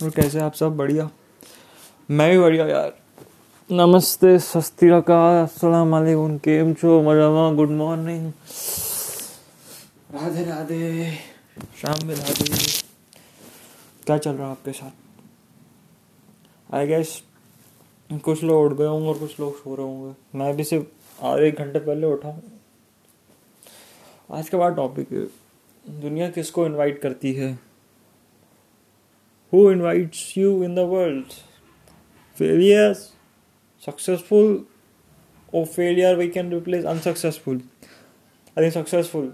और कैसे आप सब बढ़िया? मैं भी बढ़िया यार। नमस्ते, सस्ती अस्सलाम वालेकुम, केम छो मजामा गुड मॉर्निंग। राधे राधे, शाम में राधे। क्या चल रहा है आपके साथ? आई गेस कुछ लोग उठ गए होंगे और कुछ लोग सो रहे होंगे। मैं भी सिर्फ़ आधे एक घंटे पहले उठा आज के बाद टॉपिक दुनिया किसको इनवाइट करती है? Who invites you in the world failures successful or failure we can replace unsuccessful i think successful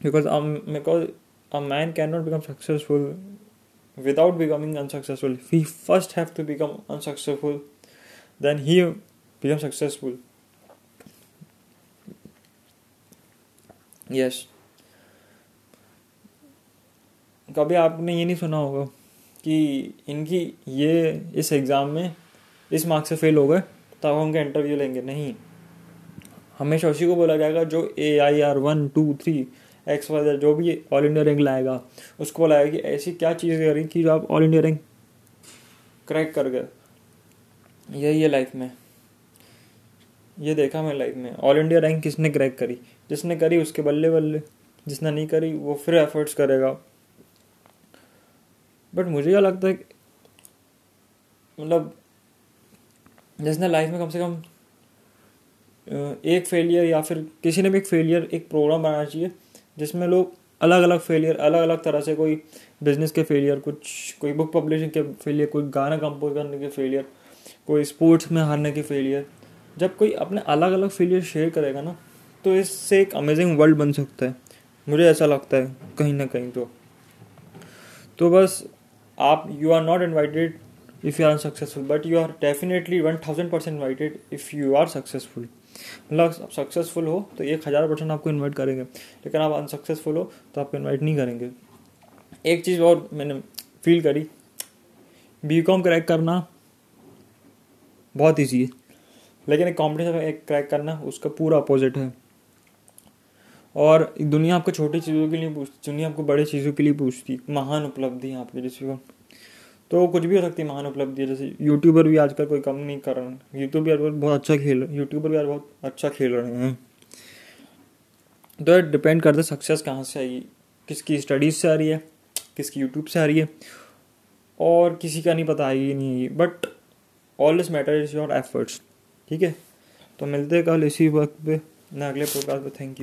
because um because a man cannot become successful without becoming unsuccessful he first have to become unsuccessful then he become successful yes कभी आपने ये नहीं सुना होगा कि इनकी ये इस एग्ज़ाम में इस मार्क्स से फेल हो गए, तब हम उनका इंटरव्यू लेंगे। नहीं। हमेशा उसी को बोला जाएगा, जो A I R one two three X Y जो भी ऑल इंडिया रैंक लाएगा, उसको बोला कि ऐसी क्या चीज़ करी कि जो आप ऑल इंडिया रैंक क्रैक कर गए। यही है लाइफ में। ये देखा मैं लाइफ में। ऑल इंडिया रैंक किसने क्रैक करी? जिसने करी, उसके बल्ले बल्ले जिसने नहीं करी, वो फिर एफर्ट्स करेगा। बट मुझे क्या लगता है मतलब जिसने लाइफ में कम से कम एक फेलियर या फिर किसी ने भी एक फेलियर एक प्रोग्राम बनाना चाहिए, जिसमें लोग अलग अलग फेलियर अलग अलग तरह से कोई बिज़नेस के फेलियर कुछ, कोई बुक पब्लिशिंग के फेलियर कोई गाना कंपोज करने के फेलियर कोई स्पोर्ट्स में हारने के फेलियर जब कोई अपने अलग अलग फेलियर शेयर करेगा ना तो इससे एक अमेजिंग वर्ल्ड बन सकता है। मुझे ऐसा लगता है, कहीं ना कहीं तो। तो बस आप you are not invited if you are unsuccessful but you are definitely one thousand percent invited if you are successful मतलब आप सक्सेसफुल हो तो एक हज़ार परसेंट आपको इन्वाइट करेंगे, लेकिन आप अनसक्सेसफुल हो तो आपको इन्वाइट नहीं करेंगे। एक चीज़ और मैंने फील करी बी कॉम क्रैक करना बहुत ईजी है, लेकिन एक कॉम्पिटिशन क्रैक करना, उसका पूरा अपोजिट है। और दुनिया आपको छोटी चीज़ों के लिए पूछती दुनिया आपको बड़े चीज़ों के लिए पूछती, महान उपलब्धि आपकी जैसे तो कुछ भी हो सकती है महान उपलब्धि जैसे यूट्यूबर भी आजकल कोई कम नहीं कर रहे यूट्यूब भी आजकल बहुत अच्छा खेल यूट्यूबर भी आज बहुत अच्छा खेल रहे हैं। तो डिपेंड करता है सक्सेस कहाँ से आई, किसकी स्टडीज़ से आ रही है, किसकी यूट्यूब से आ रही है, और किसी का नहीं पता आएगी नहीं है but all this matter is your efforts ठीक है? तो मिलते हैं कल इसी वक्त पे ना अगले प्रोग्राम पे थैंक यू